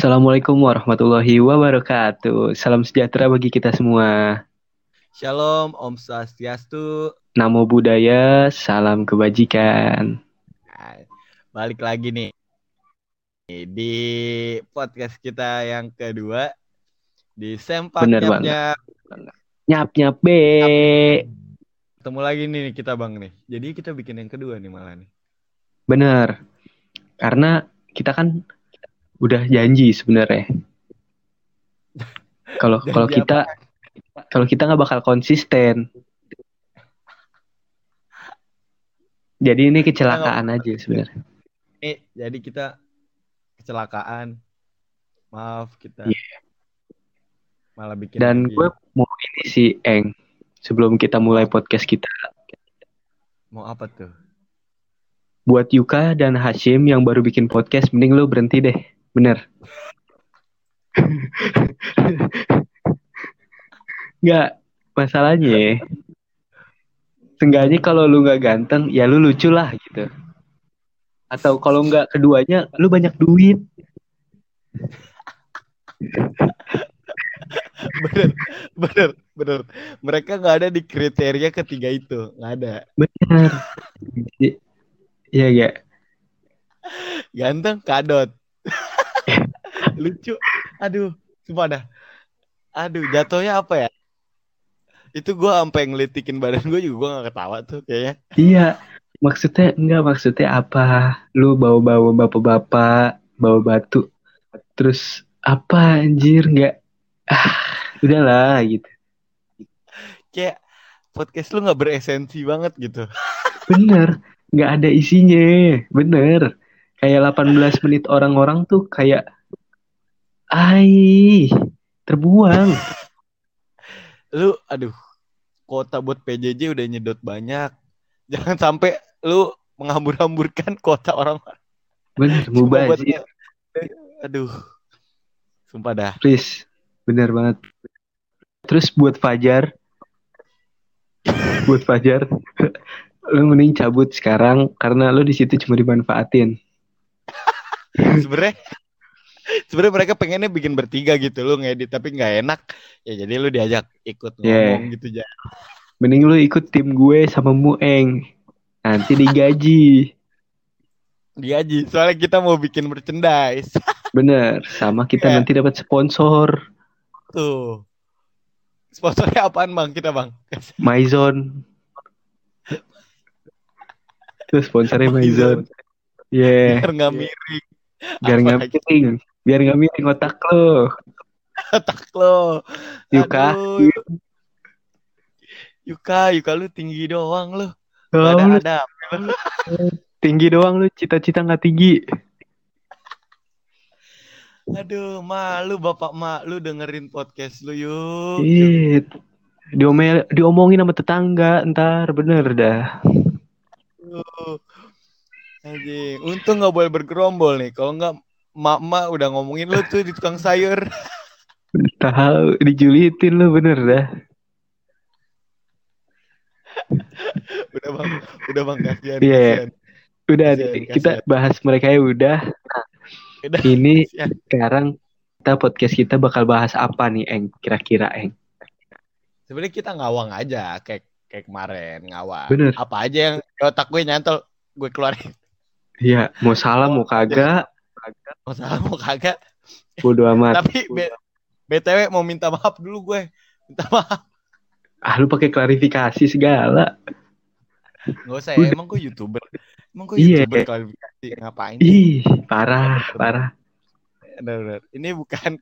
Assalamualaikum warahmatullahi wabarakatuh. Salam sejahtera bagi kita semua. Shalom, Om Swastiastu. Namo Buddhaya, salam kebajikan. Nah, balik lagi nih di podcast kita yang kedua di Sempak Bener Nyap. Nyap. Nyap nyap be. Ketemu lagi nih kita bang nih. Jadi kita bikin yang kedua nih malah nih. Bener. Karena kita kan udah janji sebenarnya. Kalau kalau kita kalau kita nggak bakal konsisten. Jadi ini kecelakaan aja sebenarnya. Eh, jadi kita kecelakaan. Maaf kita. Iya. Malah bikin Dan lagi. gue mau ini sih Eng. Sebelum kita mulai podcast kita, mau apa tuh? buat Yuka dan Hashim yang baru bikin podcast, mending lu berhenti deh. Bener. Nggak, masalahnya Seenggaknya kalau lu nggak ganteng, ya lu lucu lah gitu. Atau kalau nggak keduanya, lu banyak duit. bener, bener, bener. Mereka nggak ada di kriteria ketiga itu, nggak ada. Bener. Iya, iya. Ganteng, kadot. Lucu. Aduh, sumpah dah. Aduh, jatuhnya apa ya? Itu gue sampai ngelitikin badan gue juga gue gak ketawa tuh kayaknya. Iya, maksudnya enggak maksudnya apa? Lu bawa-bawa bapak-bapak, bawa batu. Terus apa anjir nggak? Ah, udahlah gitu. Kayak podcast lu gak beresensi banget gitu. Bener, nggak ada isinya. Bener. Kayak 18 menit orang-orang tuh kayak ai terbuang. Lu, aduh, kota buat PJJ udah nyedot banyak. Jangan sampai lu menghambur-hamburkan kota orang. Bener, Cuma buat- mubazir. Aduh, sumpah dah. Please, bener banget. Terus buat Fajar, buat Fajar, lu mending cabut sekarang karena lu di situ cuma dimanfaatin. sebenarnya sebenarnya mereka pengennya bikin bertiga gitu lu ngedit tapi nggak enak ya jadi lu diajak ikut Yeah. ngomong gitu ya Mending lu ikut tim gue sama Mueng. Nanti digaji. digaji soalnya kita mau bikin merchandise Bener, sama kita Iya. nanti dapat sponsor tuh sponsornya apaan bang kita bang Maison. Tuh sponsornya Maison. Yeah, biar nggak miring biar nggak miring, biar nggak miring otak lo. otak lo Yuka. Yuka Yuka lu tinggi doang lu Oh, ada ada tinggi doang lu, cita-cita nggak tinggi. aduh malu bapak mak lu dengerin podcast lu yuk Iya. Diomel, diomongin sama tetangga ntar bener dah. Aduh. Anjing, untung nggak boleh bergerombol nih. Kalau nggak, mak-mak udah ngomongin lu tuh di tukang sayur. Tahu dijulitin lu bener dah. udah bang, udah bang kasihan. Iya. kasihan. Udah Kasihan, deh, kasihan. kita bahas mereka ya udah. Udah, Ini kasihan. sekarang kita podcast kita bakal bahas apa nih, Eng? Kira-kira, Eng? Sebenarnya kita ngawang aja kayak kayak kemarin ngawang. Bener. Apa aja yang otak gue nyantol gue keluarin. Iya, mau salah mau kagak, Mau salah mau kagak. bodo amat. Tapi B- BTW mau minta maaf dulu gue. Minta maaf. Ah, lu pakai klarifikasi segala. Nggak usah ya, emang gue YouTuber. Emang gue Iya. YouTuber klarifikasi ngapain? Ih, parah, parah. Benar-benar. Ini bukan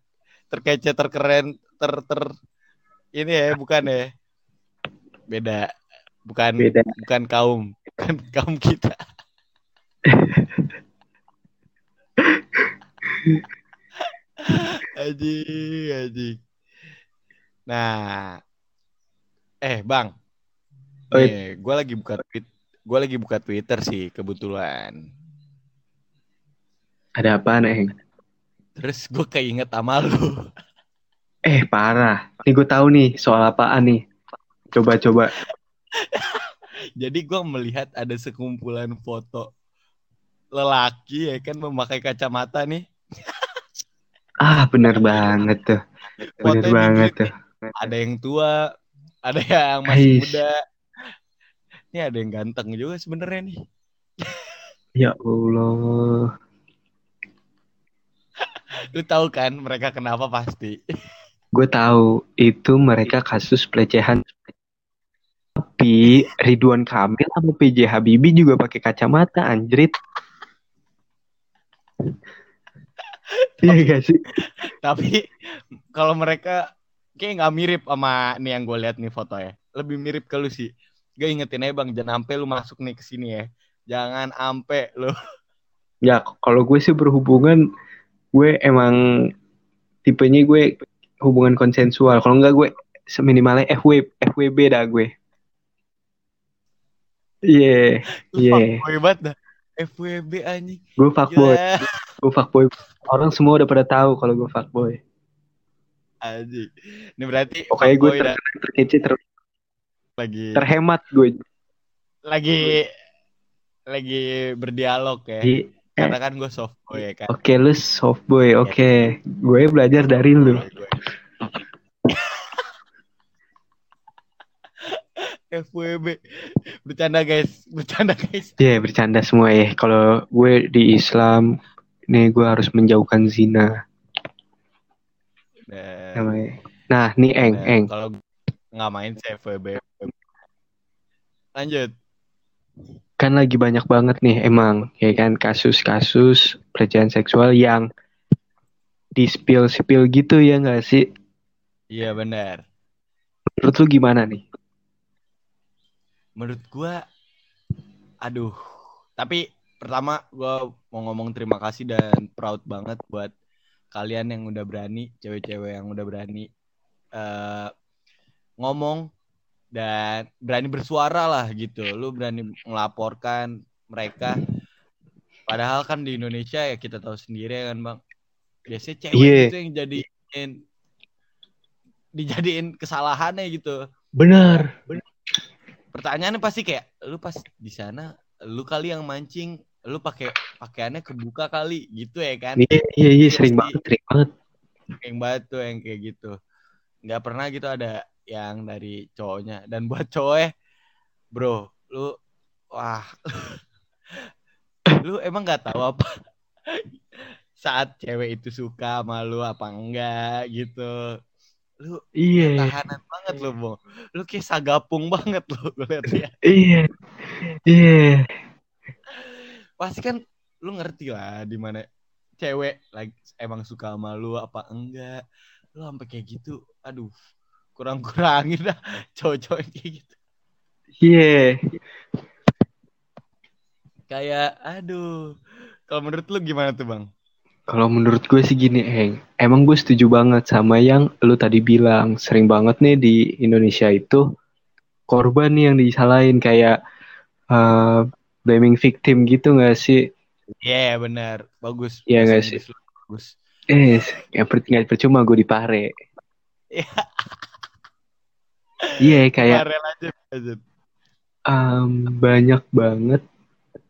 terkece terkeren ter ter ini ya bukan ya. Beda. Bukan Beda. bukan kaum, bukan kaum kita. Aji, aji. Nah, eh bang, nih gue lagi buka tweet, gue lagi buka Twitter sih kebetulan. Ada apaan, Eng? Terus gue keinget sama lu. Eh, parah. Nih gue tahu nih soal apaan nih. Coba-coba. Jadi gue melihat ada sekumpulan foto lelaki ya kan memakai kacamata nih. Ah, bener banget tuh. Fotonya banget tuh. nih. Ada yang tua, ada yang masih Ais. muda. Ini ada yang ganteng juga sebenarnya nih. Ya Allah. Lu tahu kan mereka kenapa pasti? Gue tahu itu mereka kasus pelecehan. Tapi Ridwan Kamil sama PJ Habibie juga pakai kacamata anjrit. Iya gak sih? Tapi kalau mereka kayak nggak mirip sama nih yang gue lihat nih foto ya. Lebih mirip ke lu sih. Gue ingetin aja bang, jangan sampai lu masuk nih ke sini ya. Jangan sampai lu. Ya kalau gue sih berhubungan gue emang tipenya gue hubungan konsensual. Kalau enggak gue seminimalnya FW FWB dah gue. Iya, Lu iya. fuckboy banget dah. FWB anjing. Gue fuckboy, Gila. Gue fuckboy. Orang semua udah pada tahu kalau gue fuckboy. Anjing. Ini berarti Pokoknya gue ter terkece, ter- lagi terhemat gue. lagi lagi berdialog ya. Jadi, Karena kan gue soft boy ya kan. oke lu soft boy, oke. Gue belajar dari lu. FWB. Bercanda guys, bercanda guys. Iya bercanda semua ya. Kalau gue di Islam, nih gue harus menjauhkan zina. Dan, namanya. Nah, nih eng, dan eng. Kalau nggak main FWB. Lanjut. Kan lagi banyak banget nih emang, ya kan kasus-kasus pelecehan seksual yang di spill-spill gitu ya nggak sih? Iya benar. Menurut lu gimana nih? Menurut gua aduh. Tapi pertama gua mau ngomong terima kasih dan proud banget buat kalian yang udah berani, cewek-cewek yang udah berani eh ngomong dan berani bersuara lah gitu. Lu berani melaporkan mereka. Padahal kan di Indonesia ya kita tahu sendiri ya kan, Bang. Biasanya cewek Iya. itu yang jadiin dijadiin kesalahannya gitu Benar. pertanyaannya pasti kayak lu pas di sana lu kali yang mancing lu pakai pakaiannya kebuka kali gitu ya kan? Iya, iya, iya, Pasti sering banget, sering banget. yang banget tuh yang kayak gitu. Nggak pernah gitu ada yang dari cowoknya. Dan buat cowok bro lu wah. Lu emang nggak tahu apa saat cewek itu suka sama lu apa enggak gitu. Lu Iya, tahanan banget lu bro lu kayak sagapung banget lu gue liat ya. Iya, iya. Pasti kan lu ngerti lah di mana cewek lagi emang suka sama lu apa enggak lu sampai kayak gitu aduh kurang kurangin dah cowok-cowok kayak gitu Iya. kayak aduh kalau menurut lu gimana tuh bang Kalau menurut gue sih gini, Eng. Emang gue setuju banget sama yang lu tadi bilang. Sering banget nih di Indonesia itu korban nih yang disalahin kayak eh, blaming victim gitu gak sih? Iya benar bagus Iya Bahasa nggak sih? Bagus Eh, nggak per, nggak percuma gue dipare. Iya. Iya, kayak Kemarin aja lanjut. em, banyak banget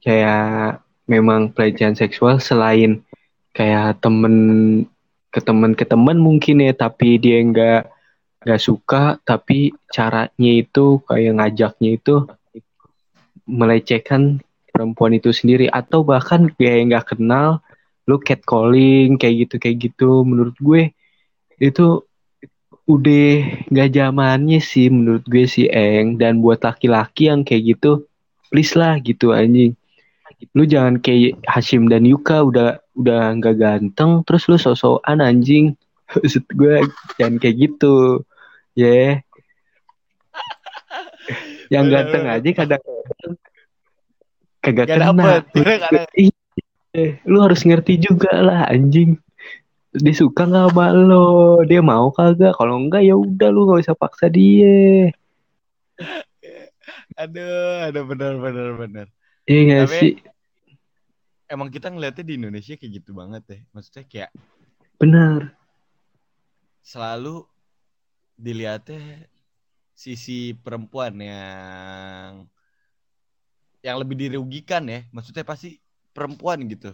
kayak memang pelecehan seksual selain kayak temen ke temen ke temen mungkin ya tapi dia nggak nggak suka tapi caranya itu kayak ngajaknya itu melecehkan perempuan itu sendiri. Atau bahkan kayak nggak kenal lu catcalling kayak gitu kayak gitu. Menurut gue itu udah nggak zamannya sih menurut gue sih Eng. Dan buat laki-laki yang kayak gitu please lah gitu anjing. Lu jangan kayak Hashim dan Yuka udah udah nggak ganteng terus lu sosokan anjing. Maksud gue jangan kayak gitu. Ya. Yang Bener, ganteng aja kadang kagak Gak kena. Dapet Gak. Iya, lu harus ngerti juga lah anjing. Dia suka nggak sama lo? Dia mau kagak? Kalau enggak ya udah lu nggak usah paksa dia. Aduh aduh benar benar benar iya Tapi- sih? emang kita ngeliatnya di Indonesia kayak gitu banget deh maksudnya kayak benar selalu dilihatnya sisi perempuan yang yang lebih dirugikan ya. Maksudnya pasti perempuan gitu.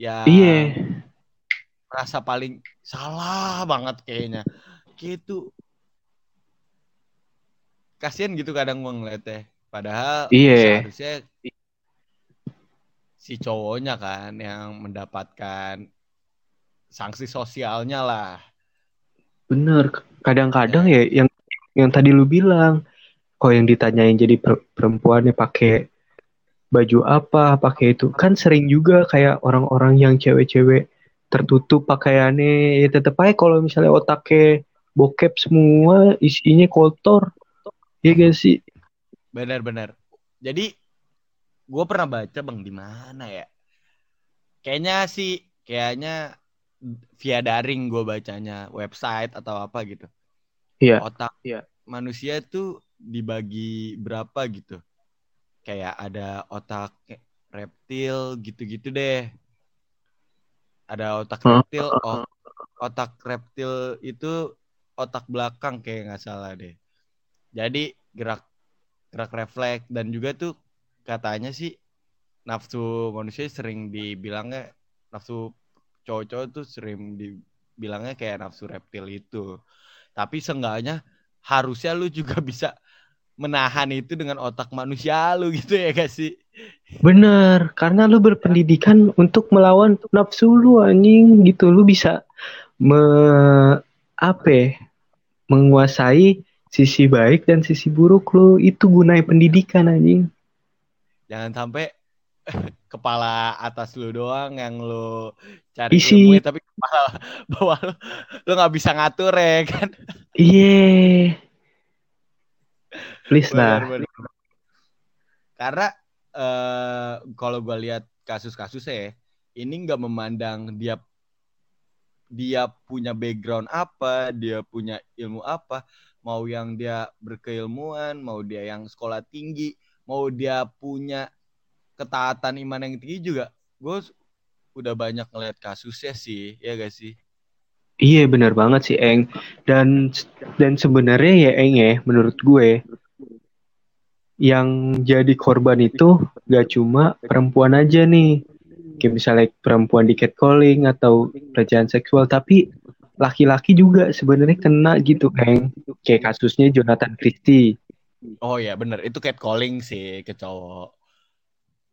Ya iya. merasa paling salah banget kayaknya. Gitu kasian gitu kadang gue ngeliatnya. Padahal Iya. seharusnya si cowoknya kan yang mendapatkan sanksi sosialnya lah. Bener, kadang-kadang ya yang yang tadi lu bilang, kok yang ditanyain jadi per- perempuannya pakai baju apa, pakai itu, kan sering juga kayak orang-orang yang cewek-cewek tertutup pakaiannya, ya tetep aja kalau misalnya otaknya bokep semua, isinya kotor, ya gak sih? benar-benar jadi gue pernah baca bang di mana ya kayaknya sih kayaknya via daring gue bacanya website atau apa gitu Iya. otak Iya. manusia tuh dibagi berapa gitu. Kayak ada otak reptil gitu-gitu deh. Ada otak Hah? reptil otak reptil itu otak belakang kayak nggak salah deh. Jadi gerak gerak refleks dan juga tuh katanya sih nafsu manusia sering dibilangnya nafsu cowok-cowok tuh sering dibilangnya kayak nafsu reptil itu. Tapi seenggaknya harusnya lu juga bisa menahan itu dengan otak manusia lu gitu ya gak sih Bener, karena lu berpendidikan untuk melawan nafsu lu anjing gitu. Lu bisa me apa ya, menguasai sisi baik dan sisi buruk lu. Itu gunanya pendidikan anjing. jangan sampai kepala atas lu doang yang lu cari Isi. ilmunya tapi kepala bawah lu lu nggak bisa ngatur ya kan Iya. Please lah. benar. Karena eh, kalau gue lihat kasus-kasusnya ya, ini nggak memandang dia dia punya background apa, dia punya ilmu apa, mau yang dia berkeilmuan, mau dia yang sekolah tinggi, mau dia punya ketaatan iman yang tinggi juga, gue udah banyak ngeliat kasusnya sih, ya gak sih? Iya benar banget sih Eng. Dan dan sebenarnya ya Eng ya, menurut gue yang jadi korban itu gak cuma perempuan aja nih. Kayak misalnya perempuan di catcalling atau pelecehan seksual, tapi laki-laki juga sebenarnya kena gitu Eng. Kayak kasusnya Jonathan Christie. Oh ya bener, itu catcalling sih ke cowok.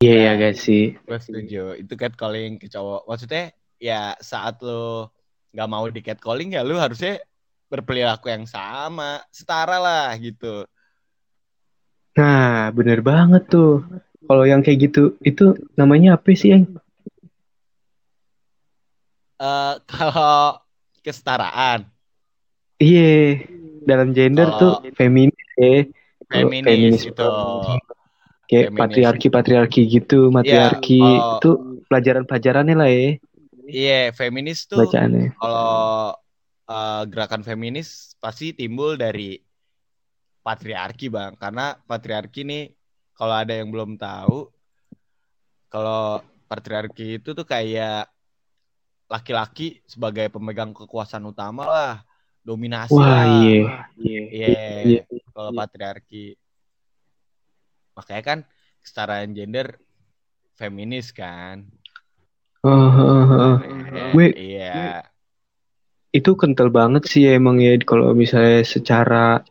Iya ya guys sih. Gue setuju. Itu catcalling ke cowok. Maksudnya ya saat lo nggak mau di catcalling ya lu harusnya berperilaku yang sama, setara lah gitu. Nah, bener banget tuh. Kalau yang kayak gitu, itu namanya apa sih, Eng? Eh kalau kesetaraan, Iya, dalam gender Kalau- tuh feminis ya. Kalau feminis itu. Kayak feminis. patriarki-patriarki gitu, matriarki. kalau- Itu pelajaran-pelajarannya lah ya, Iya, feminis tuh bacaannya. kalau eh, gerakan feminis pasti timbul dari patriarki, Bang. Karena patriarki nih kalau ada yang belum tahu, kalau patriarki itu tuh kayak laki-laki sebagai pemegang kekuasaan utama lah, dominasi Wah, lah. iya. Iya, Iya. kalau patriarki. Makanya kan kesetaraan gender feminis kan. Oh, oh. Gue- Iya. Itu kental banget sih emang ya kalau misalnya secara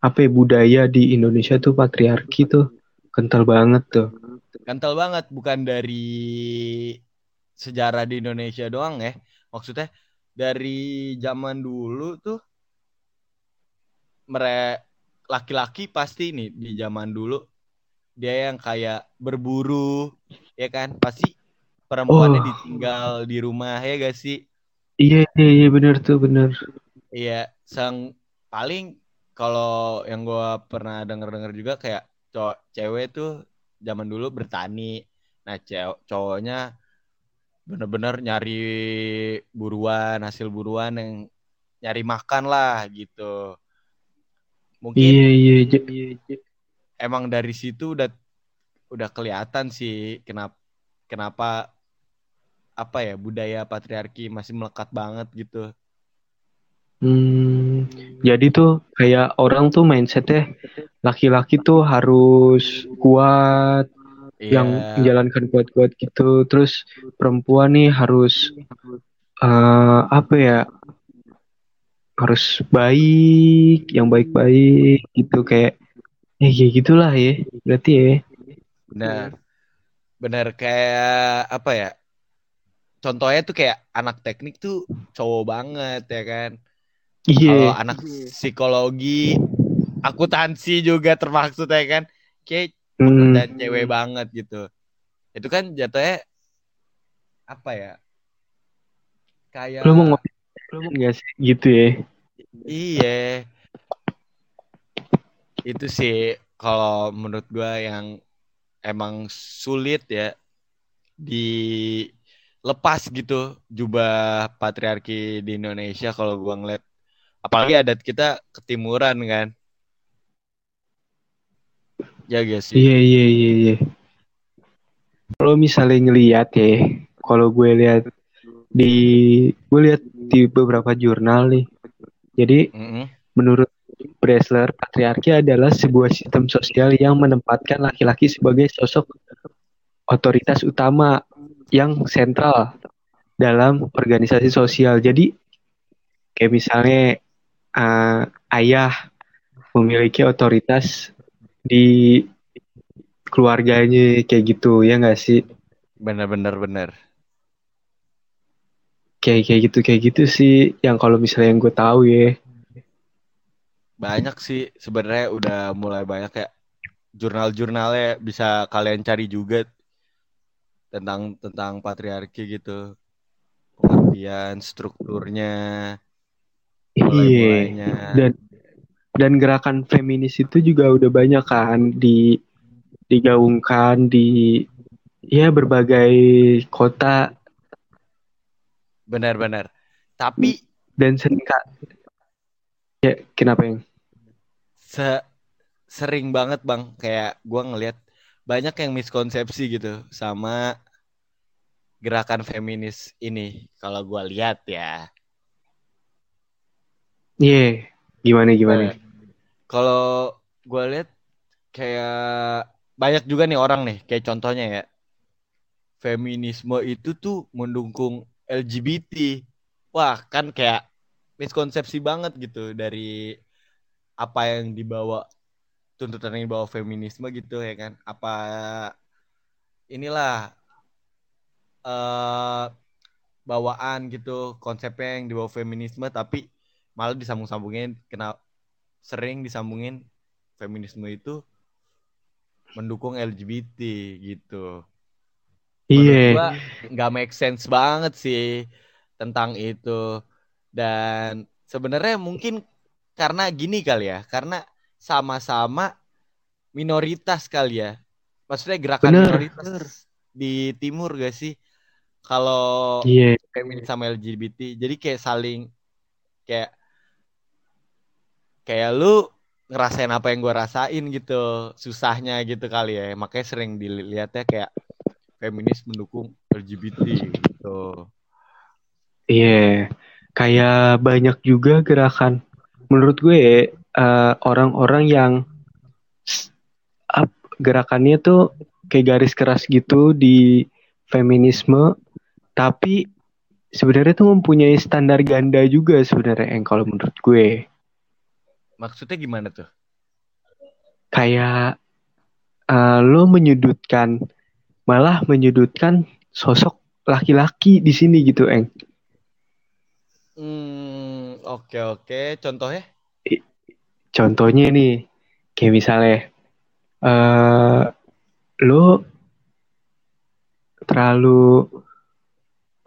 apa ya, budaya di Indonesia tuh patriarki tuh kental banget tuh. Kental banget bukan dari sejarah di Indonesia doang ya. Maksudnya dari zaman dulu tuh mere laki-laki pasti nih di zaman dulu dia yang kayak berburu ya kan pasti perempuannya Oh. ditinggal di rumah ya gak sih Iya, iya, iya bener tuh, bener. Iya, sang paling kalau yang gua pernah denger-denger juga kayak cowok cewek tuh zaman dulu bertani. Nah, cewek cowoknya bener-bener nyari buruan, hasil buruan yang nyari makan lah gitu. Mungkin Iya, iya, j- emang dari situ udah udah kelihatan sih kenapa kenapa apa ya budaya patriarki masih melekat banget gitu. Hmm, jadi tuh kayak orang tuh mindsetnya laki-laki tuh harus kuat, yang Iya. menjalankan kuat-kuat gitu. Terus perempuan nih harus uh, apa ya harus baik, yang baik-baik gitu kayak eh kayak gitulah ya berarti ya. Benar. Benar kayak apa ya? Contohnya tuh kayak anak teknik tuh cowok banget ya kan. Iya. Kalau anak psikologi, akuntansi juga termaksud ya kan. Kayak Hmm. dan cewek banget gitu. Itu kan jatuhnya apa ya? Kayak Lu mau ngopi lu mau nggak sih gitu ya? Iya. Itu sih kalau menurut gua yang emang sulit ya dilepas gitu jubah patriarki di Indonesia kalau gua ngeliat apalagi adat kita ketimuran kan. Ya guys sih. Iya iya iya iya. Kalau misalnya ngelihat ya, kalau gue lihat di gue lihat di beberapa jurnal nih. Jadi Mm-mm. menurut Bresler, patriarki adalah sebuah sistem sosial yang menempatkan laki-laki sebagai sosok otoritas utama yang sentral dalam organisasi sosial. Jadi kayak misalnya uh, ayah memiliki otoritas di keluarganya kayak gitu ya nggak sih? Bener-bener bener. Kayak kayak gitu kayak gitu sih yang kalau misalnya yang gue tahu ya. Banyak sih sebenarnya udah mulai banyak kayak jurnal-jurnalnya bisa kalian cari juga tentang tentang patriarki gitu. Pengertian, strukturnya. Mulai-mulainya. Dan dan gerakan feminis itu juga udah banyak kan di digaungkan di ya berbagai kota Benar-benar. Tapi dan sering kak ya kenapa yang se sering banget bang kayak gua ngelihat banyak yang miskonsepsi gitu sama gerakan feminis ini kalau gua lihat ya. Iya gimana gimana Eh, Kalau gua lihat kayak banyak juga nih orang nih kayak contohnya ya feminisme itu tuh mendukung LGBT. Wah, kan kayak miskonsepsi banget gitu dari apa yang dibawa tuntutan yang dibawa feminisme gitu ya kan. Apa inilah eh bawaan gitu konsepnya yang dibawa feminisme tapi malah disambung-sambungin kena sering disambungin feminisme itu mendukung LGBT gitu. Iya gua nggak make sense banget sih tentang itu. Dan sebenarnya mungkin karena gini kali ya, karena sama-sama minoritas kali ya. Maksudnya gerakan Bener. minoritas di timur gak sih? Kalau iya feminis sama LGBT, jadi kayak saling kayak kayak lu ngerasain apa yang gua rasain gitu, susahnya gitu kali ya. Makanya sering dilihatnya kayak feminis mendukung LGBT gitu. iya kayak banyak juga gerakan menurut gue eh, orang-orang yang ap- gerakannya tuh kayak garis keras gitu di feminisme tapi sebenarnya tuh mempunyai standar ganda juga sebenarnya yang kalau menurut gue Maksudnya gimana tuh? kayak eh, lo menyudutkan malah menyudutkan sosok laki-laki di sini gitu eng Hmm, oke oke. Contohnya? contohnya nih kayak misalnya eh lo terlalu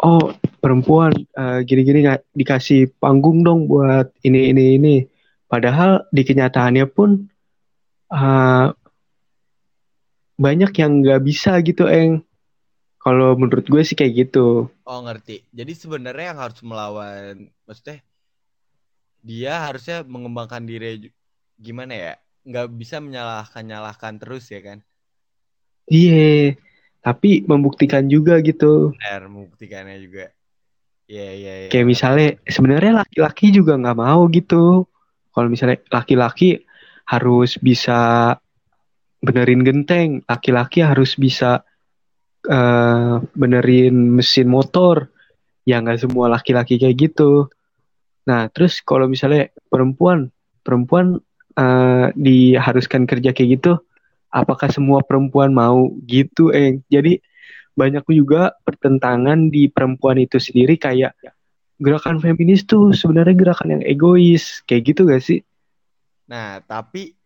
oh perempuan eh, gini-gini nggak dikasih panggung dong buat ini ini ini padahal di kenyataannya pun eh, banyak yang nggak bisa gitu eng kalau menurut gue sih kayak gitu Oh ngerti. Jadi sebenarnya yang harus melawan, maksudnya dia harusnya mengembangkan diri gimana ya? Nggak bisa menyalahkan nyalahkan terus ya kan? iya tapi membuktikan juga gitu Benar, membuktikannya juga. Iya iya iya. kayak misalnya sebenarnya laki-laki juga nggak mau gitu kalau misalnya laki-laki harus bisa benerin genteng laki-laki harus bisa eh, benerin mesin motor ya nggak semua laki-laki kayak gitu. Nah, terus kalau misalnya perempuan, perempuan uh, diharuskan kerja kayak gitu, apakah semua perempuan mau gitu, eh? Jadi banyak juga pertentangan di perempuan itu sendiri kayak gerakan feminis tuh sebenarnya gerakan yang egois, kayak gitu gak sih? Nah, tapi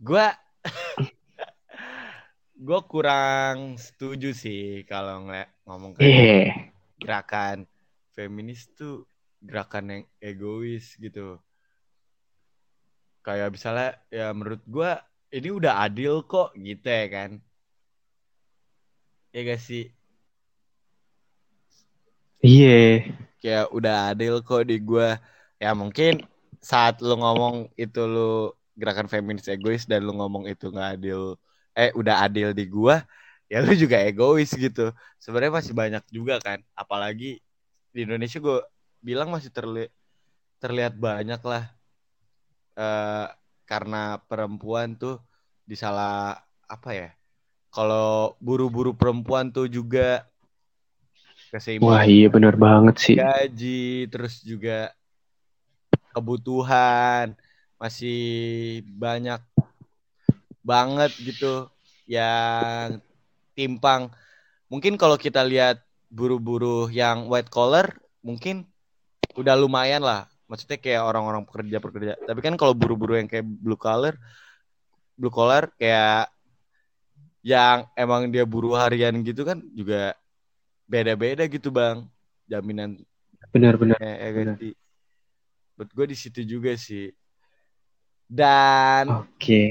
gue gue kurang setuju sih kalau ngeliat ngomong kayak yeah. gerakan feminis tuh gerakan yang egois gitu. Kayak misalnya ya menurut gue ini udah adil kok gitu ya kan. Ya gak sih? Iya. Yeah. Kayak udah adil kok di gue. Ya mungkin saat lu ngomong itu lu gerakan feminis egois dan lu ngomong itu nggak adil eh udah adil di gua ya lu juga egois gitu sebenarnya masih banyak juga kan apalagi di Indonesia gua bilang masih terli terlihat banyak lah uh, karena perempuan tuh disalah apa ya kalau buru-buru perempuan tuh juga keseimbangan wah iya benar banget sih gaji terus juga kebutuhan masih banyak banget gitu yang timpang. Mungkin kalau kita lihat buru-buru yang white collar mungkin udah lumayan lah. Maksudnya kayak orang-orang pekerja-pekerja. Tapi kan kalau buru-buru yang kayak blue collar blue collar kayak yang emang dia buru harian gitu kan juga beda-beda gitu, Bang. Jaminan benar-benar eh, eh, ganti. Buat gue di situ juga sih. Dan Oke. Okay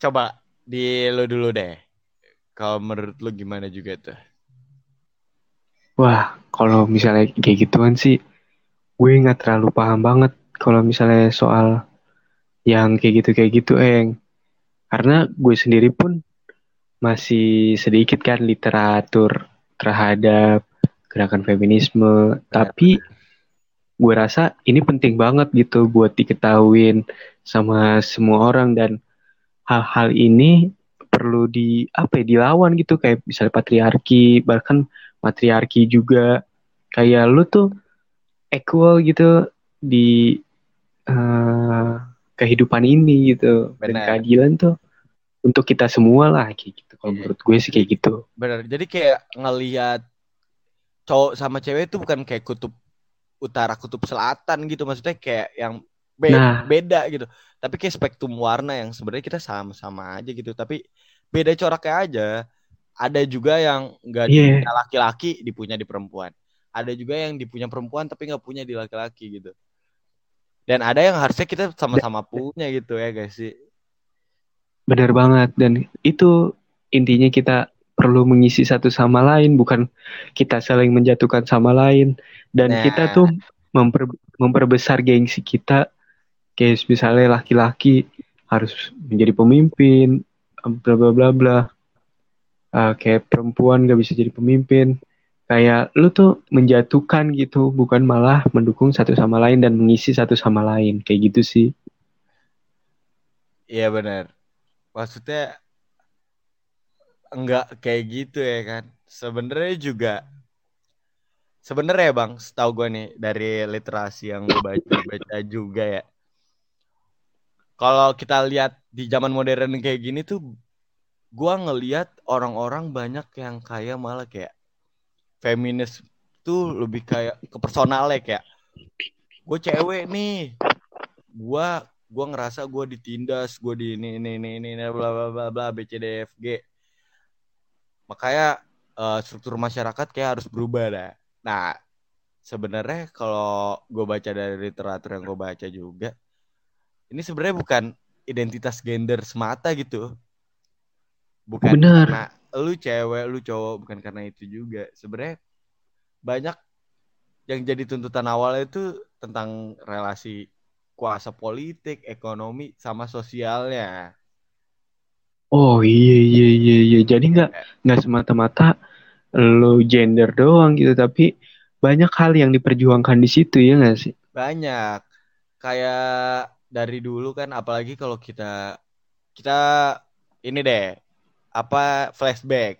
coba di lu dulu deh. Kalau menurut lu gimana juga tuh? Wah, kalau misalnya kayak gituan sih, gue nggak terlalu paham banget kalau misalnya soal yang kayak gitu kayak gitu, eng. Karena gue sendiri pun masih sedikit kan literatur terhadap gerakan feminisme, tapi gue rasa ini penting banget gitu buat diketahuin sama semua orang dan hal-hal ini perlu di apa ya dilawan gitu. Kayak misalnya patriarki bahkan matriarki juga. Kayak lu tuh equal gitu di uh, kehidupan ini gitu. Bener. dan keadilan tuh untuk kita semua lah kayak gitu kalau iya. menurut gue sih kayak gitu. Benar jadi kayak ngelihat cowok sama cewek itu bukan kayak kutub utara kutub selatan gitu. Maksudnya kayak yang be nah. beda gitu. Tapi kayak spektrum warna yang sebenarnya kita sama-sama aja gitu. Tapi beda coraknya aja. Ada juga yang nggak yeah. dipunya laki-laki dipunya di perempuan. Ada juga yang dipunya perempuan tapi nggak punya di laki-laki gitu. Dan ada yang harusnya kita sama-sama punya gitu ya guys sih? Benar banget. Dan itu intinya kita perlu mengisi satu sama lain bukan kita saling menjatuhkan sama lain. Dan nah. kita tuh memper, memperbesar gengsi kita. Kayak misalnya laki-laki harus menjadi pemimpin bla bla bla bla. Uh, kayak perempuan gak bisa jadi pemimpin. Kayak lu tuh menjatuhkan gitu bukan malah mendukung satu sama lain dan mengisi satu sama lain. Kayak gitu sih. Iya benar maksudnya enggak kayak gitu ya kan. Sebenarnya juga sebenarnya bang setahu gue nih dari literasi yang gue baca baca juga ya. Kalau kita lihat di zaman modern kayak gini tuh gua ngelihat orang-orang banyak yang kayak malah kayak feminis tuh lebih kayak ke personalnya kayak gue cewek nih gua gua ngerasa gua ditindas gua di ini ini ini ini bla bla bla bla b c d f g makanya uh, struktur masyarakat kayak harus berubah dah nah sebenarnya kalau gue baca dari literatur yang gue baca juga ini sebenarnya bukan identitas gender semata gitu. Bukan Bener. karena lu cewek, lu cowok, bukan karena itu juga. Sebenarnya banyak yang jadi tuntutan awal itu tentang relasi kuasa politik, ekonomi, sama sosialnya. Oh iya iya iya iya. Jadi nggak nggak semata-mata lo gender doang gitu, tapi banyak hal yang diperjuangkan di situ ya nggak sih? Banyak. Kayak dari dulu kan apalagi kalau kita kita ini deh apa flashback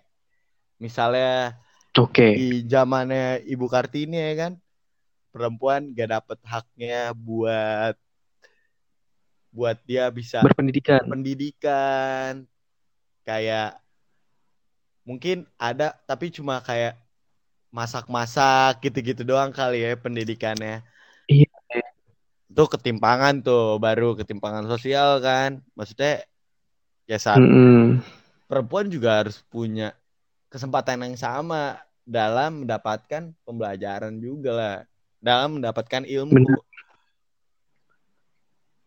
misalnya Oke. di zamannya Ibu Kartini ya kan perempuan gak dapet haknya buat buat dia bisa Berpendidikan. pendidikan kayak mungkin ada tapi cuma kayak masak-masak gitu-gitu doang kali ya pendidikannya Iya. itu ketimpangan tuh baru ketimpangan sosial kan maksudnya ya saat Mm-mm. perempuan juga harus punya kesempatan yang sama dalam mendapatkan pembelajaran juga lah dalam mendapatkan ilmu Benar.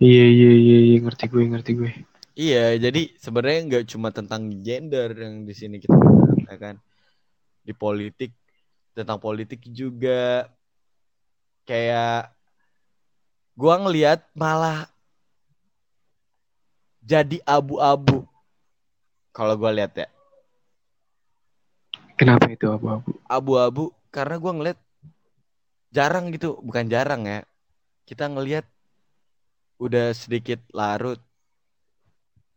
Iya iya iya iya, ngerti gue ngerti gue. Iya jadi sebenarnya nggak cuma tentang gender yang di sini kita ya kan? Di politik tentang politik juga. Kayak gua ngelihat malah jadi abu-abu. Kalau gua lihat ya. Kenapa itu abu-abu? abu-abu karena gua ngeliat jarang gitu. Bukan jarang ya. Kita ngelihat udah sedikit larut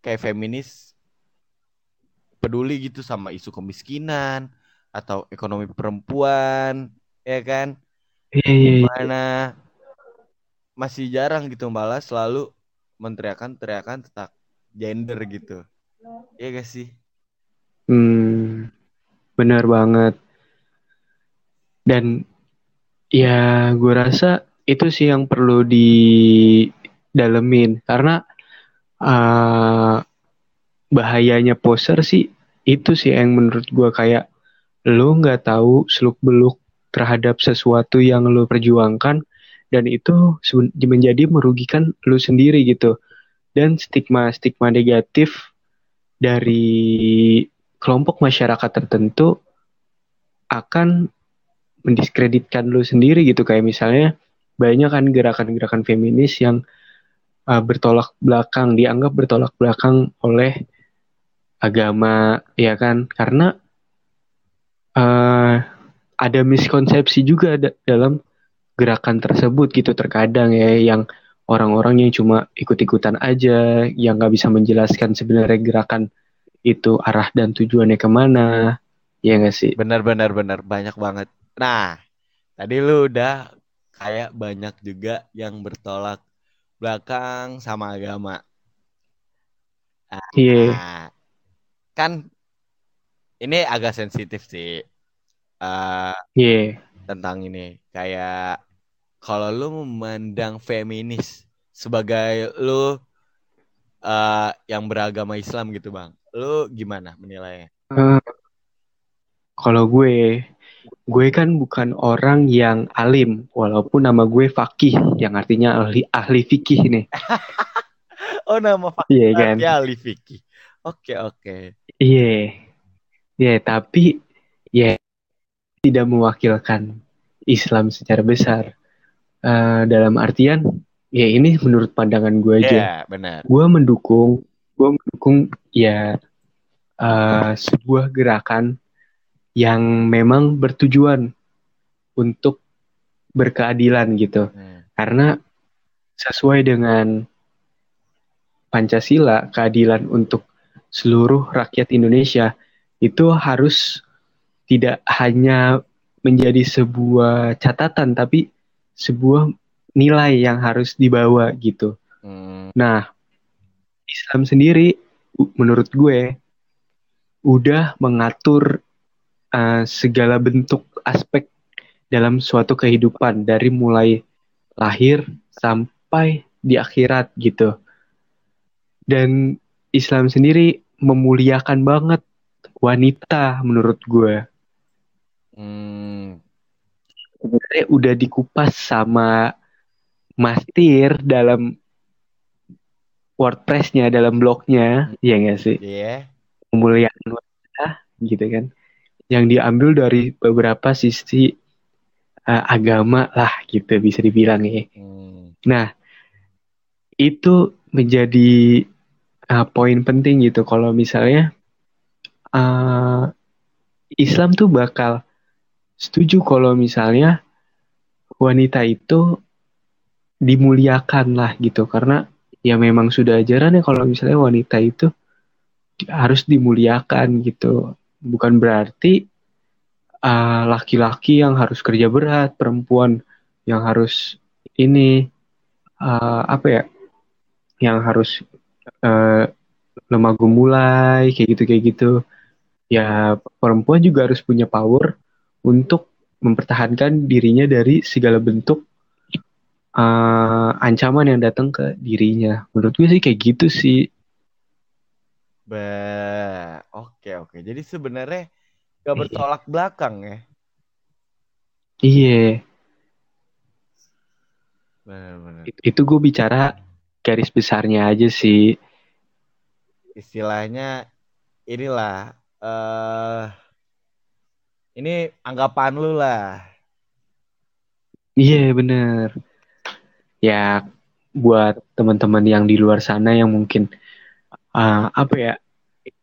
kayak feminis peduli gitu sama isu kemiskinan atau ekonomi perempuan ya kan? Iya iya iya. mana masih jarang gitu malah selalu menteriakan teriakan tentang gender gitu. Iya gak sih? Hmm, benar banget. Dan ya gue rasa itu sih yang perlu didalemin karena eh, bahayanya poser sih itu sih yang menurut gue kayak lo nggak tahu seluk beluk terhadap sesuatu yang lo perjuangkan dan itu menjadi merugikan lo sendiri gitu. Dan stigma stigma negatif dari kelompok masyarakat tertentu akan mendiskreditkan lu sendiri gitu. Kayak misalnya banyak kan gerakan-gerakan feminis yang uh, bertolak belakang dianggap bertolak belakang oleh agama ya kan? Karena uh, ada miskonsepsi juga da- dalam gerakan tersebut gitu terkadang ya yang orang-orang yang cuma ikut-ikutan aja yang nggak bisa menjelaskan sebenarnya gerakan itu arah dan tujuannya ke mana ya nggak sih? Benar benar benar. Banyak banget. Nah tadi lu udah kayak banyak juga yang bertolak belakang sama agama iya Nah, kan ini agak sensitif sih eh, iya tentang ini. Kayak kalau lu memandang feminis sebagai lu eh, yang beragama Islam gitu, Bang. Lu gimana menilainya? Eh, kalau gue gue kan bukan orang yang alim walaupun nama gue Fakih yang artinya ahli ahli fikih nih Oh, nama iya kan Ali Vicky. Oke, oke. iya iya tapi ya tidak mewakilkan Islam secara besar Eh, dalam artian ya ini menurut pandangan gue aja Iya, benar. gue mendukung gue mendukung ya eh, sebuah gerakan yang memang bertujuan untuk berkeadilan gitu Hmm. karena sesuai dengan Pancasila keadilan untuk seluruh rakyat Indonesia itu harus tidak hanya menjadi sebuah catatan tapi sebuah nilai yang harus dibawa gitu Hmm. Nah, Islam sendiri menurut gue udah mengatur uh, segala bentuk aspek dalam suatu kehidupan dari mulai lahir sampai di akhirat gitu. Dan Islam sendiri memuliakan banget wanita menurut gue. Hmm. Sebenarnya udah dikupas sama Mastir dalam WordPress-nya dalam blognya, ya nggak sih? Iya. Memuliakan wanita, gitu kan? Yang diambil dari beberapa sisi uh, agama lah, gitu bisa dibilang ya. Hmm. Nah, itu menjadi uh, poin penting gitu. Kalau misalnya uh, Islam tuh bakal setuju kalau misalnya wanita itu dimuliakan lah gitu karena ya memang sudah ajarannya kalau misalnya wanita itu harus dimuliakan gitu bukan berarti uh, laki-laki yang harus kerja berat, perempuan yang harus ini uh, apa ya, yang harus uh, lemah gemulai kayak gitu kayak gitu. Ya perempuan juga harus punya power untuk mempertahankan dirinya dari segala bentuk uh, ancaman yang datang ke dirinya. Menurut gue sih kayak gitu sih. Be, oke oke. Jadi sebenarnya gak iya. bertolak belakang ya. Iya. Benar-benar. Itu, itu gue bicara garis besarnya aja sih. Istilahnya inilah uh, ini anggapan lu lah. Iya bener. Ya buat teman-teman yang di luar sana yang mungkin uh, apa ya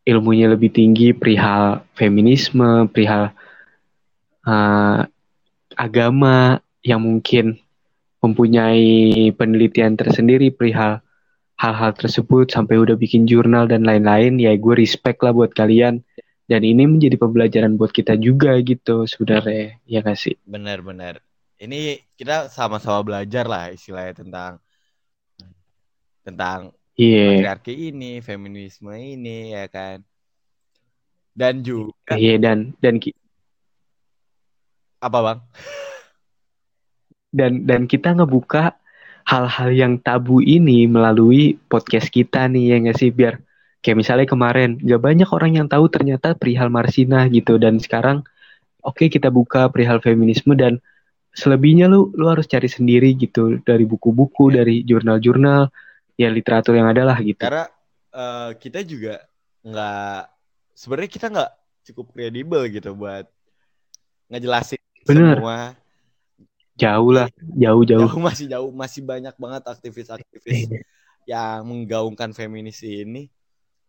ilmunya lebih tinggi perihal feminisme, perihal uh, agama yang mungkin mempunyai penelitian tersendiri perihal hal-hal tersebut sampai udah bikin jurnal dan lain-lain ya gue respect lah buat kalian. Dan ini menjadi pembelajaran buat kita juga gitu sebenarnya ya gak sih? Benar-benar ini kita sama-sama belajar lah istilahnya tentang tentang yeah. patriarki ini, feminisme ini ya kan. Dan juga Iya yeah, dan dan apa bang? Dan dan kita ngebuka hal-hal yang tabu ini melalui podcast kita nih ya nggak sih biar kayak misalnya kemarin gak banyak orang yang tahu ternyata perihal Marsina gitu dan sekarang oke okay, kita buka perihal feminisme dan selebihnya lu lu harus cari sendiri gitu dari buku-buku yeah. dari jurnal-jurnal ya literatur yang ada lah gitu. Karena uh, kita juga nggak sebenarnya kita nggak cukup kredibel gitu buat ngejelasin Bener. semua. Jauh lah, jauh-jauh. Jauh masih jauh, masih banyak banget aktivis-aktivis iya. yang menggaungkan feminis ini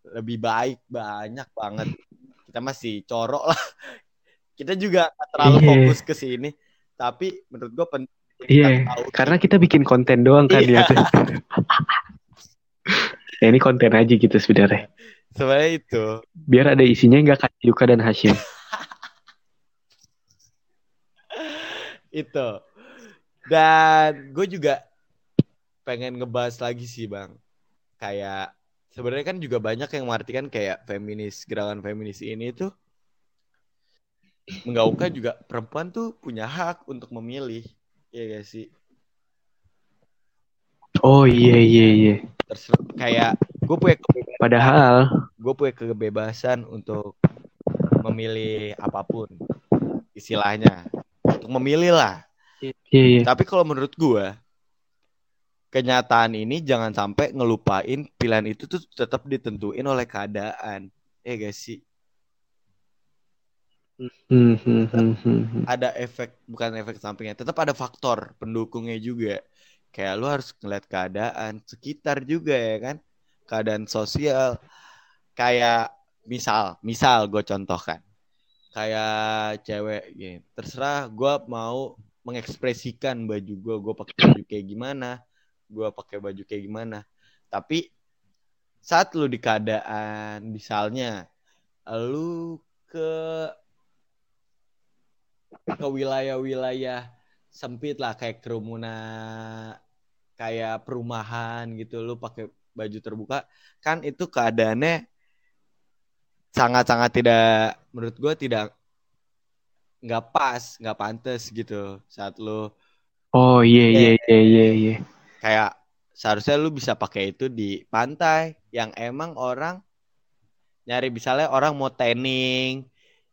lebih baik banyak banget. Kita masih corok lah. Kita juga terlalu yeah. fokus ke sini. Tapi menurut gue penting. Iya, yeah. karena kita bikin konten doang kan yeah. ya. ya ini konten aja gitu sebenarnya. Sebenarnya itu. Biar ada isinya nggak kayak Yuka dan Hashim. itu. Dan gue juga pengen ngebahas lagi sih bang. Kayak sebenarnya kan juga banyak yang mengartikan kayak feminis gerakan feminis ini tuh menggaungkan juga perempuan tuh punya hak untuk memilih, ya gak sih? Oh iya iya iya terserah. Kayak gue punya kebebasan, padahal. Gue punya kebebasan untuk memilih apa pun istilahnya. Untuk memilih lah. Iya, iya. tapi kalau menurut gue kenyataan ini jangan sampai ngelupain pilihan itu tuh tetap ditentuin oleh keadaan. Ya gak sih? Hmm, hmm, hmm, ada efek bukan efek sampingnya tetap ada faktor pendukungnya juga kayak lu harus ngeliat keadaan sekitar juga ya kan? Keadaan sosial. Kayak misal misal gue contohkan. Kayak cewek gitu terserah gue mau mengekspresikan baju gue gue pakai baju kayak gimana gue pakai baju kayak gimana. Tapi saat lu di keadaan misalnya lu ke ke wilayah-wilayah sempit lah kayak kerumunan kayak perumahan gitu lu pakai baju terbuka kan itu keadaannya sangat-sangat tidak menurut gue tidak nggak pas nggak pantas gitu saat lu oh iya iya iya iya iya. kayak seharusnya lu bisa pakai itu di pantai yang emang orang nyari misalnya orang mau tanning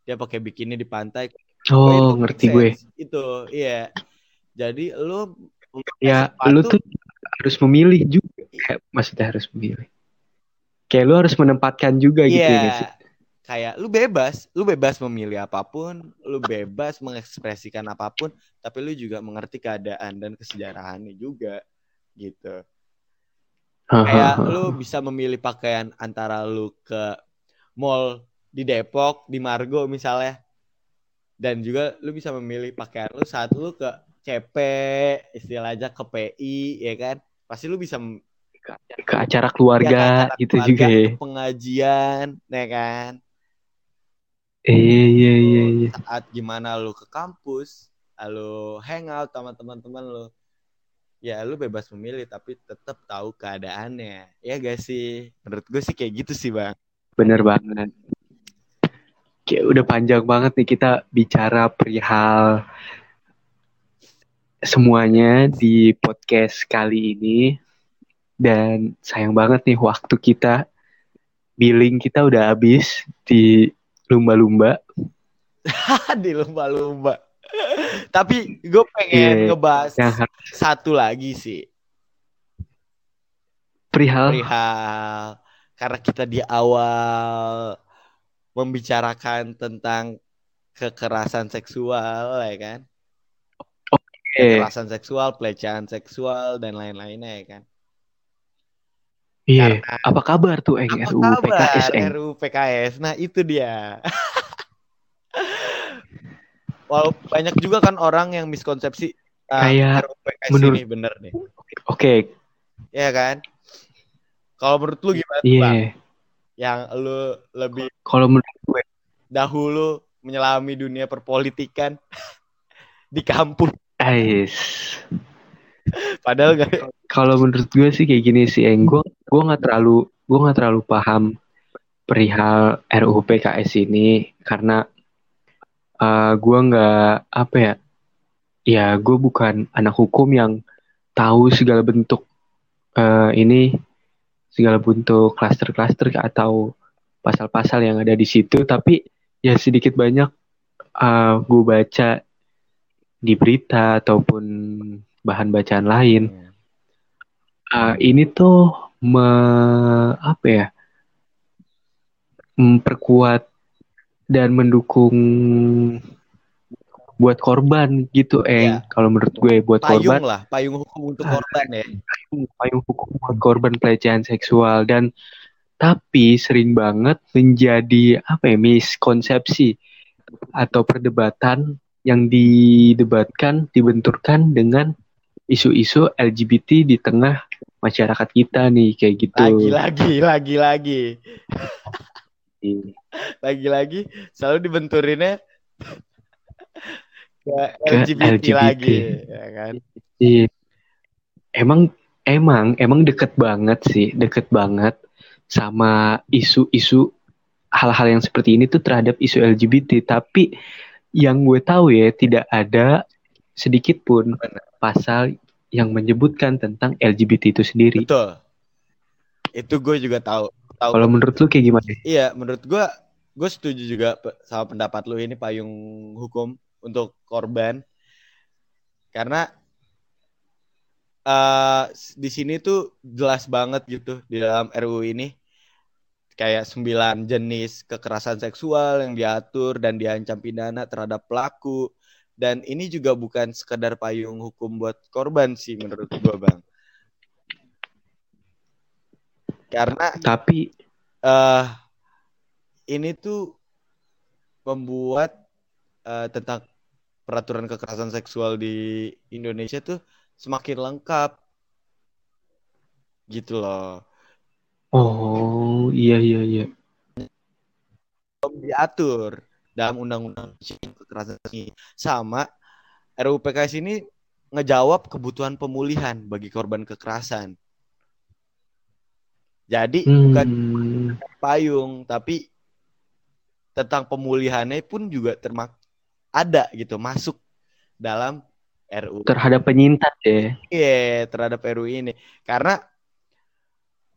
dia pakai bikini di pantai. Oh ngerti gue. itu iya. Jadi lu ya sepatu, lu tuh harus memilih juga. Kayak maksudnya harus memilih. Kayak lu harus menempatkan juga yeah, gitu ya sih? Kayak lu bebas. Lu bebas memilih apa pun lu bebas mengekspresikan apa pun tapi lu juga mengerti keadaan dan kesejarahannya juga gitu. Kayak lu bisa memilih pakaian antara lu ke mall di Depok di Margo misalnya. Dan juga lu bisa memilih pakaian lu saat lu ke CP istilahnya ke PI ya kan pasti lu bisa ke acara keluarga ya, ke acara gitu keluarga, juga ya. pengajian ya kan Iya iya iya iya. saat gimana lu ke kampus, lu hangout sama teman-teman lu. Ya lu bebas memilih tapi tetap tahu keadaannya. Ya gak sih? Menurut gue sih kayak gitu sih, Bang. Bener banget. Kayak udah panjang banget nih kita bicara perihal semuanya di podcast kali ini. Dan sayang banget nih waktu kita, billing kita udah habis di lumba-lumba. di lumba-lumba. tapi gue pengen Iya, ngebahas Yang satu lagi sih. perihal perihal karena kita di awal membicarakan tentang kekerasan seksual ya kan kekerasan seksual pelecehan seksual dan lain-lainnya ya kan iya. Karena- Apa kabar tuh Eng apa RUU kabar PKS Eng? RUU PKS nah itu dia Walau banyak juga kan orang yang miskonsepsi ah, Kayak RUU PKS menurut- ini bener nih Oke, ya kan kalau menurut lu gimana tuh, iya. Bang? yang lu lebih Kalau menurut gue, dahulu menyelami dunia perpolitikan di kampus. Ais. Padahal gak Kalau menurut gue sih kayak gini sih, Eng. Gue gue nggak terlalu gue nggak terlalu paham perihal RUU PKS ini karena eh, gue nggak apa ya, ya gue bukan anak hukum yang tahu segala bentuk eh, ini segala bentuk klaster-klaster atau pasal-pasal yang ada di situ. Tapi ya sedikit banyak eh, gue baca di berita ataupun bahan bacaan lain. Uh, ini tuh me, apa ya memperkuat dan mendukung buat korban gitu eng Ya. kalau menurut gue buat payung korban lah, payung hukum untuk Ah. korban ya. payung hukum buat korban pelecehan seksual dan tapi sering banget menjadi apa ya miskonsepsi atau perdebatan yang didebatkan dibenturkan dengan isu-isu LGBT di tengah masyarakat kita nih kayak gitu. Lagi-lagi, lagi-lagi, lagi-lagi selalu dibenturinnya ke Ke LGBT, LGBT. lagi, ya kan? Iya. Emang emang emang deket banget sih, deket banget sama isu-isu hal-hal yang seperti ini tuh terhadap isu LGBT. Tapi yang gue tahu ya tidak ada sedikit pun pasal yang menyebutkan tentang LGBT itu sendiri. Betul. Itu gue juga tahu. Tahu. Kalau menurut lu kayak gimana? Iya, menurut gue, gue setuju juga sama pendapat lu ini payung hukum untuk korban. Karena eh di sini tuh jelas banget gitu di dalam RUU ini kayak sembilan jenis kekerasan seksual yang diatur dan diancam pidana terhadap pelaku. Dan ini juga bukan sekedar payung hukum buat korban sih menurut gue bang. Karena Tapi eh ini tuh membuat eh, tentang peraturan kekerasan seksual di Indonesia tuh semakin lengkap gitu loh oh iya iya iya. diatur dalam undang-undang kekerasan ini sama RUU PKS ini ngejawab kebutuhan pemulihan bagi korban kekerasan. Jadi bukan Hmm, payung tapi tentang pemulihannya pun juga termak ada gitu masuk dalam RU terhadap penyintas ya. Iya, terhadap RU ini. Karena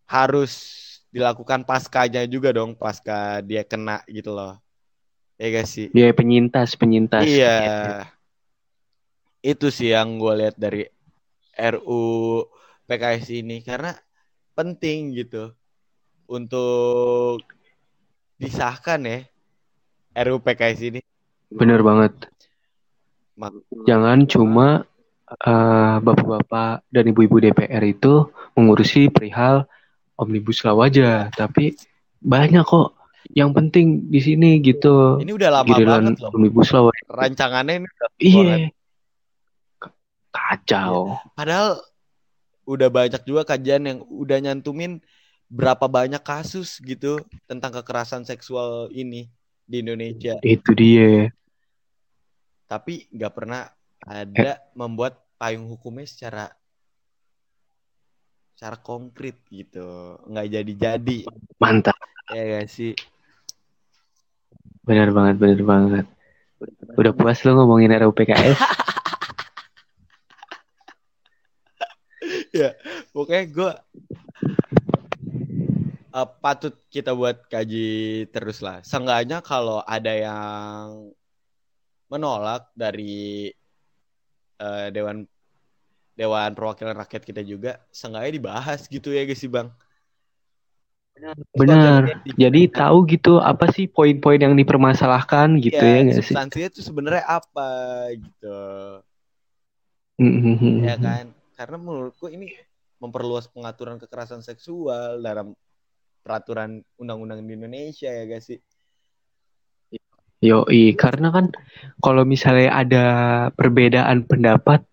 harus dilakukan paskanya juga dong pasca dia kena gitu loh ya gak sih Ya penyintas penyintas. iya itu sih yang gue lihat dari RU PKS ini karena penting gitu untuk disahkan ya RU PKS ini Bener banget. Jangan cuma eh, bapak-bapak dan ibu-ibu DPR itu mengurusi perihal omnibus law aja, tapi banyak kok yang penting di sini gitu. ini udah lama Giliran banget loh omnibus law. rancangannya ini udah Iya. Kacau. Padahal udah banyak juga kajian yang udah nyantumin berapa banyak kasus gitu tentang kekerasan seksual ini di Indonesia. Itu dia. Tapi nggak pernah ada membuat payung hukumnya secara secara konkret gitu. Nggak jadi-jadi. Mantap. Ya gak sih? Bener banget, bener banget. Udah puas lo ngomongin RUU PKS? ya, pokoknya gue uh, patut kita buat kaji terus lah. Seenggaknya kalau ada yang menolak dari uh, dewan dewan perwakilan rakyat kita juga, seenggaknya dibahas gitu ya guys sih bang. Benar. Jadi tahu gitu apa sih poin-poin yang dipermasalahkan gitu ya, ya nggak sih? Substansinya itu sebenarnya apa gitu. Mm-hmm. Ya kan? Karena menurutku ini memperluas pengaturan kekerasan seksual dalam peraturan undang-undang di Indonesia ya guys sih. Yoi, karena kan kalau misalnya ada perbedaan pendapat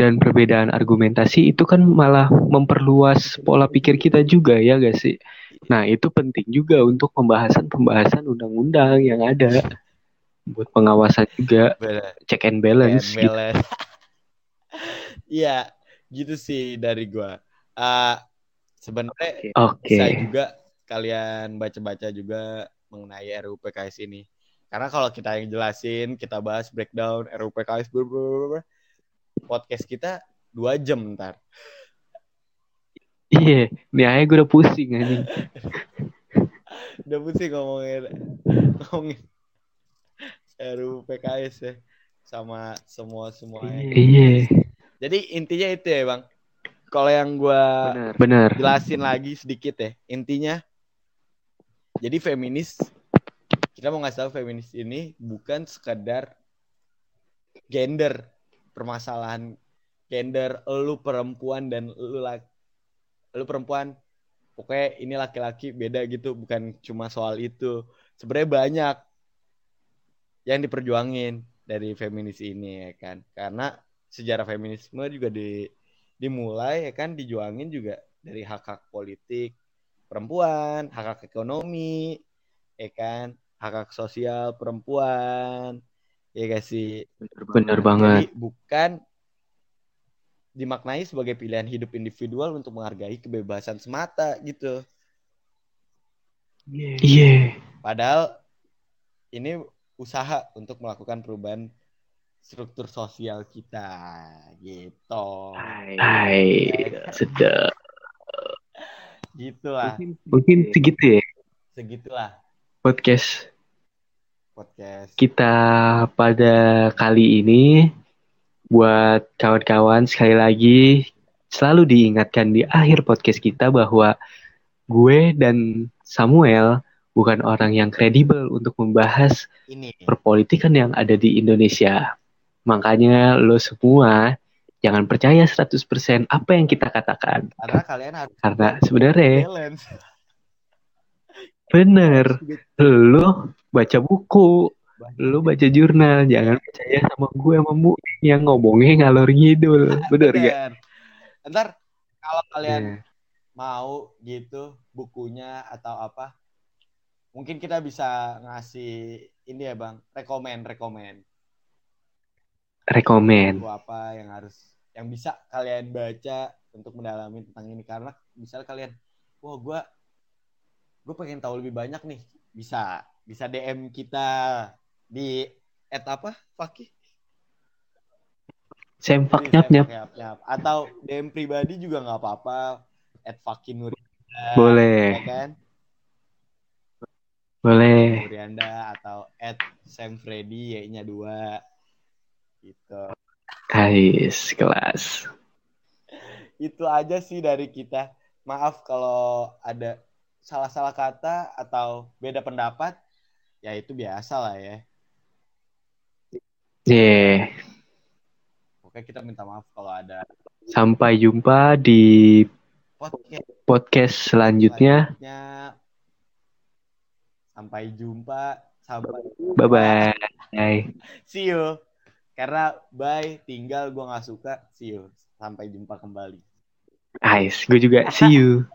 dan perbedaan argumentasi itu kan malah memperluas pola pikir kita juga ya guys sih. Nah, itu penting juga untuk pembahasan-pembahasan undang-undang yang ada buat pengawasan juga, check and balance. Check and balance. Iya, gitu. gitu sih dari gua. Uh, sebenarnya okay. saya juga kalian baca-baca juga mengenai RUU PKS ini. Karena kalau kita yang jelasin, kita bahas breakdown RUU PKS, podcast kita dua jam ntar. Iya, nih aja gue udah pusing aja. udah pusing ngomongin ngomongin RUU PKS ya sama semua semua. Iya. Jadi intinya itu ya bang. Kalau yang gue bener. jelasin lagi sedikit ya, intinya. Jadi feminis, kita mau ngasih tahu feminis ini bukan sekadar gender permasalahan gender lu perempuan dan lu laki lu perempuan pokoknya ini laki-laki beda gitu bukan cuma soal itu. Sebenarnya banyak yang diperjuangin dari feminis ini ya kan? Karena sejarah feminisme juga di dimulai ya kan? Dijuangin juga dari hak hak politik perempuan hak hak ekonomi ya kan? Hak hak sosial perempuan ya gak sih bener banget Jadi bukan dimaknai sebagai pilihan hidup individual untuk menghargai kebebasan semata gitu. Iya. Yeah. Padahal ini usaha untuk melakukan perubahan struktur sosial kita gitu. Hai, sedap. Gitulah. Mungkin, mungkin segitu ya. Segitulah. Podcast. Podcast. Kita pada kali ini buat kawan-kawan sekali lagi selalu diingatkan di akhir podcast kita bahwa gue dan Samuel bukan orang yang kredibel untuk membahas ini perpolitikan yang ada di Indonesia. Makanya lo semua jangan percaya 100% apa yang kita katakan. Karena kalian harus Karena sebenarnya bener, lo baca buku, lu baca jurnal jangan percaya sama gue sama mu yang ngomongnya ngalor ngidul. Bener, gak ntar kalau kalian yeah. mau gitu bukunya atau apa mungkin kita bisa ngasih ini ya bang. Rekomen rekomen. Rekomen. Apa yang harus yang bisa kalian baca untuk mendalami tentang ini. Karena misal kalian wah gue gue pengen tahu lebih banyak nih. Bisa bisa DM kita di at apa Fakih? Sempak nyap nyap. atau DM pribadi juga nggak apa-apa. At Fakih Nurianda boleh. ya kan? Boleh. Nurianda atau at Sam Freddy y nya dua. Gitu. Guys kelas. Itu aja sih dari kita. Maaf kalau ada salah-salah kata atau beda pendapat ya itu biasa lah ya Yeah. Oke, kita minta maaf kalau ada. Sampai jumpa di podcast, podcast selanjutnya. selanjutnya. Sampai jumpa. Sampai Bye bye. See you. Karena bye tinggal gue nggak suka. See you. Sampai jumpa kembali. Nice, gue juga see you.